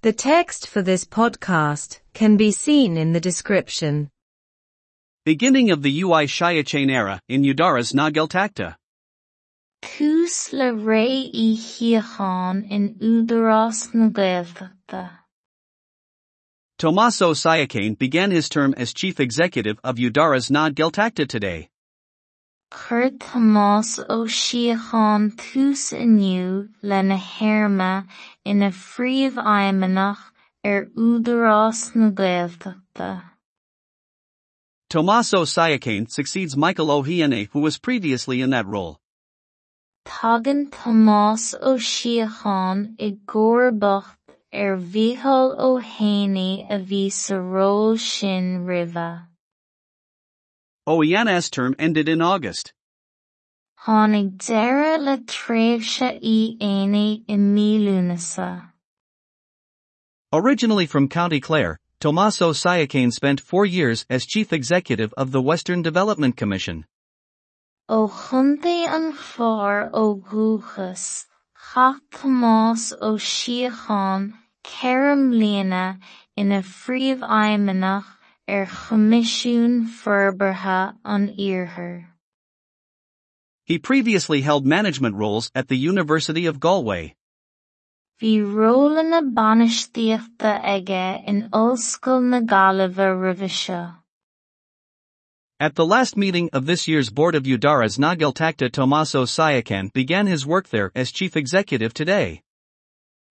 The text for this podcast can be seen in the description. Beginning of the UI Shiachain era in Údarás na Gaeltachta. Cús le ré i chiachan in údarás na Gaeltachta. Tomás Ó Síocháin began his term as chief executive of Údarás na Gaeltachta today. Chur Tomás ó Síocháin tús inniu le na héirme ina phríomhaidhmeannach ar údarás na Gaeltachta. Tomás Ó Síocháin succeeds Michael Ó hÉanaí who was previously in that role. Tagann Tomás ó Síocháin i gcomharbacht ar Mhícheál Ó hÉanaí a bhí sa ról sin roimhe. Ó hÉanaí's term ended in August. Tháinig deireadh le tréimhse í Éanaí i mílúnasa. Originally from County Clare, Tomás Ó Síocháin spent four years as chief executive of the Western Development Commission. Ó chuntaí an fearr ó dhúchas, chaith Tomás ó Síocháin ceithre mbliana ina phríomhaidhmeannach Er ar Choimisiún Forbartha an Iarthar. He previously held management roles at the University of Galway. Bhí róla na bainisteochta aige in na Gaillimhe roimhe seo. At the last meeting of this year's Board of Údarás na Gaeltachta Tomaso Sayakan began his work there as chief executive today.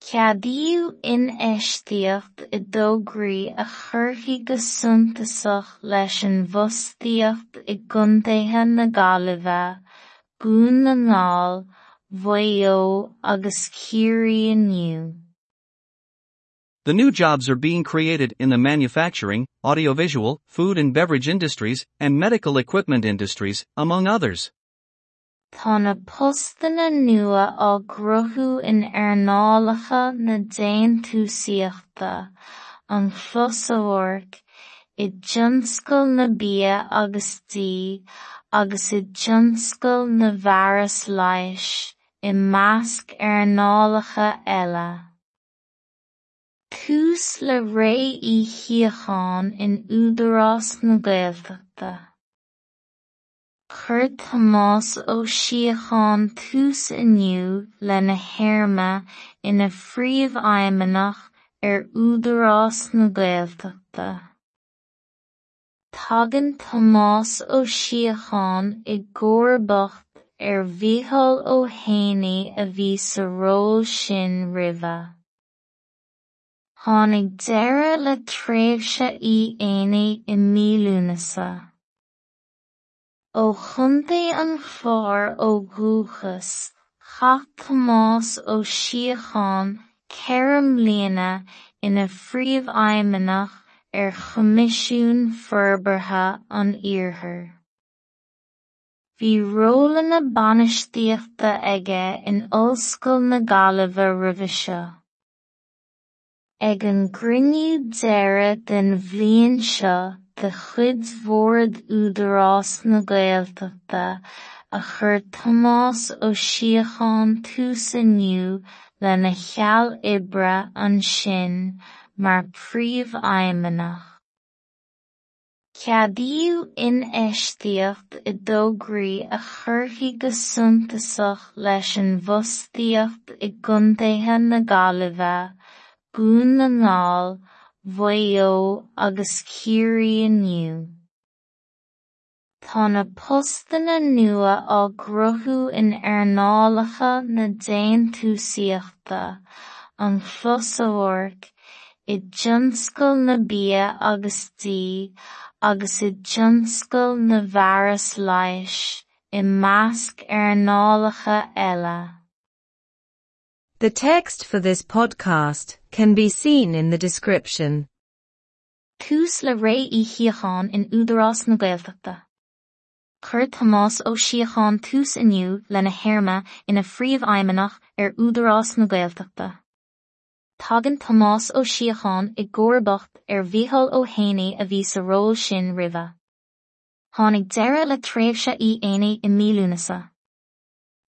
Ceadaíodh inaisteacht i dtógraí a chuirfí go suntasach leis an bhostaíocht i gcontaithe na Gaillimhe, Bún na ngáll, Mhaigh agus Ciallaí inniu. The new jobs are being created in the manufacturing, audiovisual, food and beverage industries, and medical equipment industries, among others. Tá na postanna nua á grothú in aernálacha na déantúsaíochta, an phlusamhórc, i dtionscail na bia agus tí, agus i dtionscail na bheireas leighis, i measc aernálacha eile. Cús le ré i chiacháin in údarás na Gaeltachta. Chur Tomás ó Síocháin tús inniu le na héirme ina phríomhaidhmeannach ar údarás na Gaeltachta. Tagann Tomás ó Síocháin i gcomharbacht ar Mhícheál Ó Hannay a bhí sa ról sin roimhe. Tháinig deireadh le tréimhse í Éanaí i mílúnasa. Ó chuntaí an fearr ó dhúchas, chaith Tomás ó Síocháin ceithre mbliana ina phríomhaidhmeannach ar Choimisiún Forbartha an Iarthar. Bhí róla na bainisteochta aige in Ollscoil na Gaillimhe roimhe seo. Ag an gcruinniú deireadh den bhliain seo de chuid mhór údarás na Gaeltachta a chur Tomás ó Síocháin tús inniu le na cheall oibre ansin mar phríomhaidhmeannach. Ceadaíodh inaisteacht i dtógraí a chuirfí go suntasach leis an bhostaíocht i gcontaithe na Gaillimhe, Bún na ngáll, Mhaigh agus Ciallaí inniu. Tá na postanna nua á grothú in aernálacha na déantúsaíochta, an phlusamhórc, i dtionscail na bia agus tí, agus i dtionscail na bheireas leighis, i measc aernálacha eile. The text for this podcast can be seen in the description. Tús le ré í chiaachán in údarrás na Gaeltachta. Chir Tomás ó siachán tús iniu lena herma ina phríomh aimimenach ar er údarrás na Gaeltachta. Tagan Tomás ó siachán i ggóirbacht ar er bhíhall ó héine a bhí sa ról sin riva. Tháinig deire le tréimhse í éine i mílúnasa.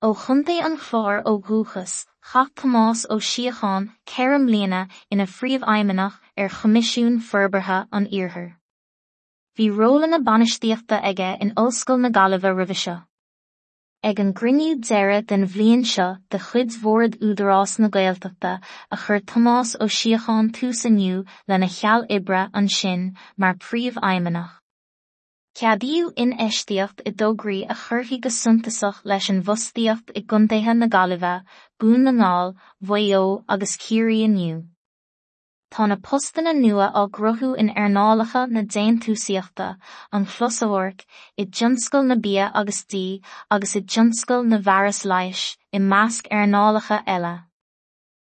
Ó chunta an chlár ó gúchas, chach Tomás ó siachán ceirm líana ina phríomh aimimenach ar chomisisiún ferbertha an iarthar. Bhí róla na banistíochta aige in ollscoil na Gaillimhe roimhe seo. Ag an grinniú deire den bhliain seo de chuid mhórad údarrás na Gaeltachta a chur Tomás ó siachán tús aniu lena cheall ibre an sin mar príomh aimimenach. Ceadíú in eisteocht i dógraí a churthaí go suntasach leis an bhostíocht i gundaithe na Gaillimhe, bún na ngáil, bhaó agus cíirí aniu. Tá na postanna nua á grothú in airnálacha na déantúsaíochta an chlusamhaireach i dtionscail na bia agus tí agus i dtionscail na bhearas leighis i measc airnálacha eile.